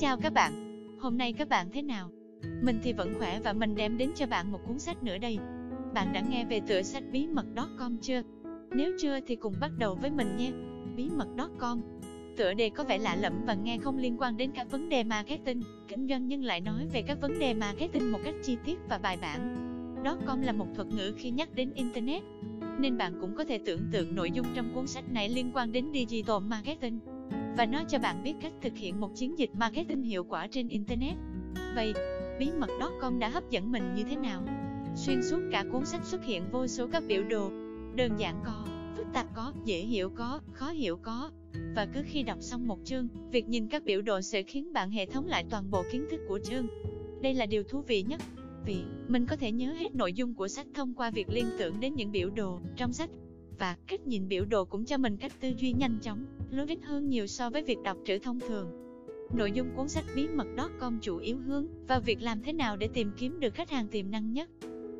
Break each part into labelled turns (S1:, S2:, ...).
S1: chào các bạn. Hôm nay các bạn thế nào? Mình thì vẫn khỏe và mình đem đến cho bạn một cuốn sách nữa đây. Bạn đã nghe về tựa sách bí mật.com chưa? Nếu chưa thì cùng bắt đầu với mình nhé. Bí mật.com Tựa đề có vẻ lạ lẫm và nghe không liên quan đến các vấn đề marketing, kinh doanh nhưng lại nói về các vấn đề marketing một cách chi tiết và bài bản. .com là một thuật ngữ khi nhắc đến Internet, nên bạn cũng có thể tưởng tượng nội dung trong cuốn sách này liên quan đến digital marketing và nó cho bạn biết cách thực hiện một chiến dịch marketing hiệu quả trên Internet. Vậy, bí mật.com đã hấp dẫn mình như thế nào? Xuyên suốt cả cuốn sách xuất hiện vô số các biểu đồ, đơn giản có, phức tạp có, dễ hiểu có, khó hiểu có. Và cứ khi đọc xong một chương, việc nhìn các biểu đồ sẽ khiến bạn hệ thống lại toàn bộ kiến thức của chương. Đây là điều thú vị nhất, vì mình có thể nhớ hết nội dung của sách thông qua việc liên tưởng đến những biểu đồ trong sách. Và cách nhìn biểu đồ cũng cho mình cách tư duy nhanh chóng, logic hơn nhiều so với việc đọc chữ thông thường. Nội dung cuốn sách bí mật.com chủ yếu hướng vào việc làm thế nào để tìm kiếm được khách hàng tiềm năng nhất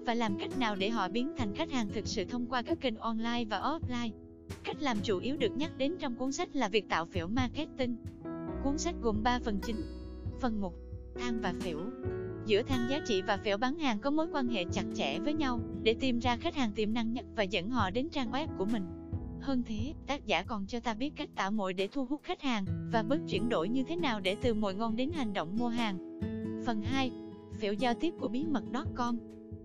S1: và làm cách nào để họ biến thành khách hàng thực sự thông qua các kênh online và offline. Cách làm chủ yếu được nhắc đến trong cuốn sách là việc tạo phễu marketing. Cuốn sách gồm 3 phần chính. Phần 1. Thang và phễu. Giữa thang giá trị và phễu bán hàng có mối quan hệ chặt chẽ với nhau để tìm ra khách hàng tiềm năng nhất và dẫn họ đến trang web của mình. Hơn thế, tác giả còn cho ta biết cách tạo mồi để thu hút khách hàng và bước chuyển đổi như thế nào để từ mồi ngon đến hành động mua hàng. Phần 2. Phễu giao tiếp của bí mật.com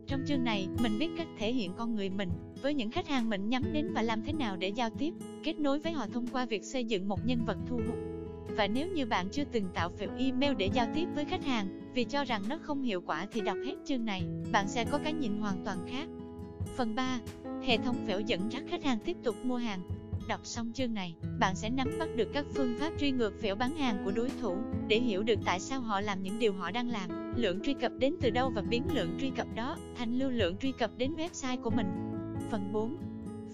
S1: Trong chương này, mình biết cách thể hiện con người mình với những khách hàng mình nhắm đến và làm thế nào để giao tiếp, kết nối với họ thông qua việc xây dựng một nhân vật thu hút. Và nếu như bạn chưa từng tạo phễu email để giao tiếp với khách hàng, vì cho rằng nó không hiệu quả thì đọc hết chương này, bạn sẽ có cái nhìn hoàn toàn khác. Phần 3. Hệ thống phễu dẫn dắt khách hàng tiếp tục mua hàng. Đọc xong chương này, bạn sẽ nắm bắt được các phương pháp truy ngược phễu bán hàng của đối thủ, để hiểu được tại sao họ làm những điều họ đang làm, lượng truy cập đến từ đâu và biến lượng truy cập đó thành lưu lượng truy cập đến website của mình. Phần 4.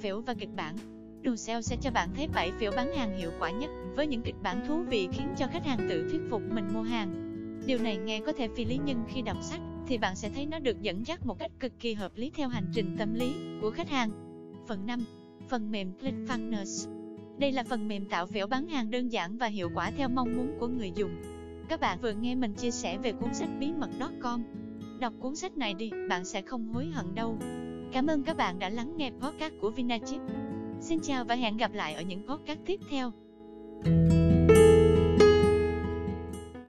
S1: Phễu và kịch bản Đồ SEO sẽ cho bạn thấy 7 phễu bán hàng hiệu quả nhất, với những kịch bản thú vị khiến cho khách hàng tự thuyết phục mình mua hàng. Điều này nghe có thể phi lý nhưng khi đọc sách, thì bạn sẽ thấy nó được dẫn dắt một cách cực kỳ hợp lý theo hành trình tâm lý của khách hàng. Phần 5. Phần mềm ClickFunnels Đây là phần mềm tạo phiếu bán hàng đơn giản và hiệu quả theo mong muốn của người dùng. Các bạn vừa nghe mình chia sẻ về cuốn sách bí mật.com. Đọc cuốn sách này đi, bạn sẽ không hối hận đâu. Cảm ơn các bạn đã lắng nghe podcast của Vinachip. Xin chào và hẹn gặp lại ở những podcast tiếp theo. thank you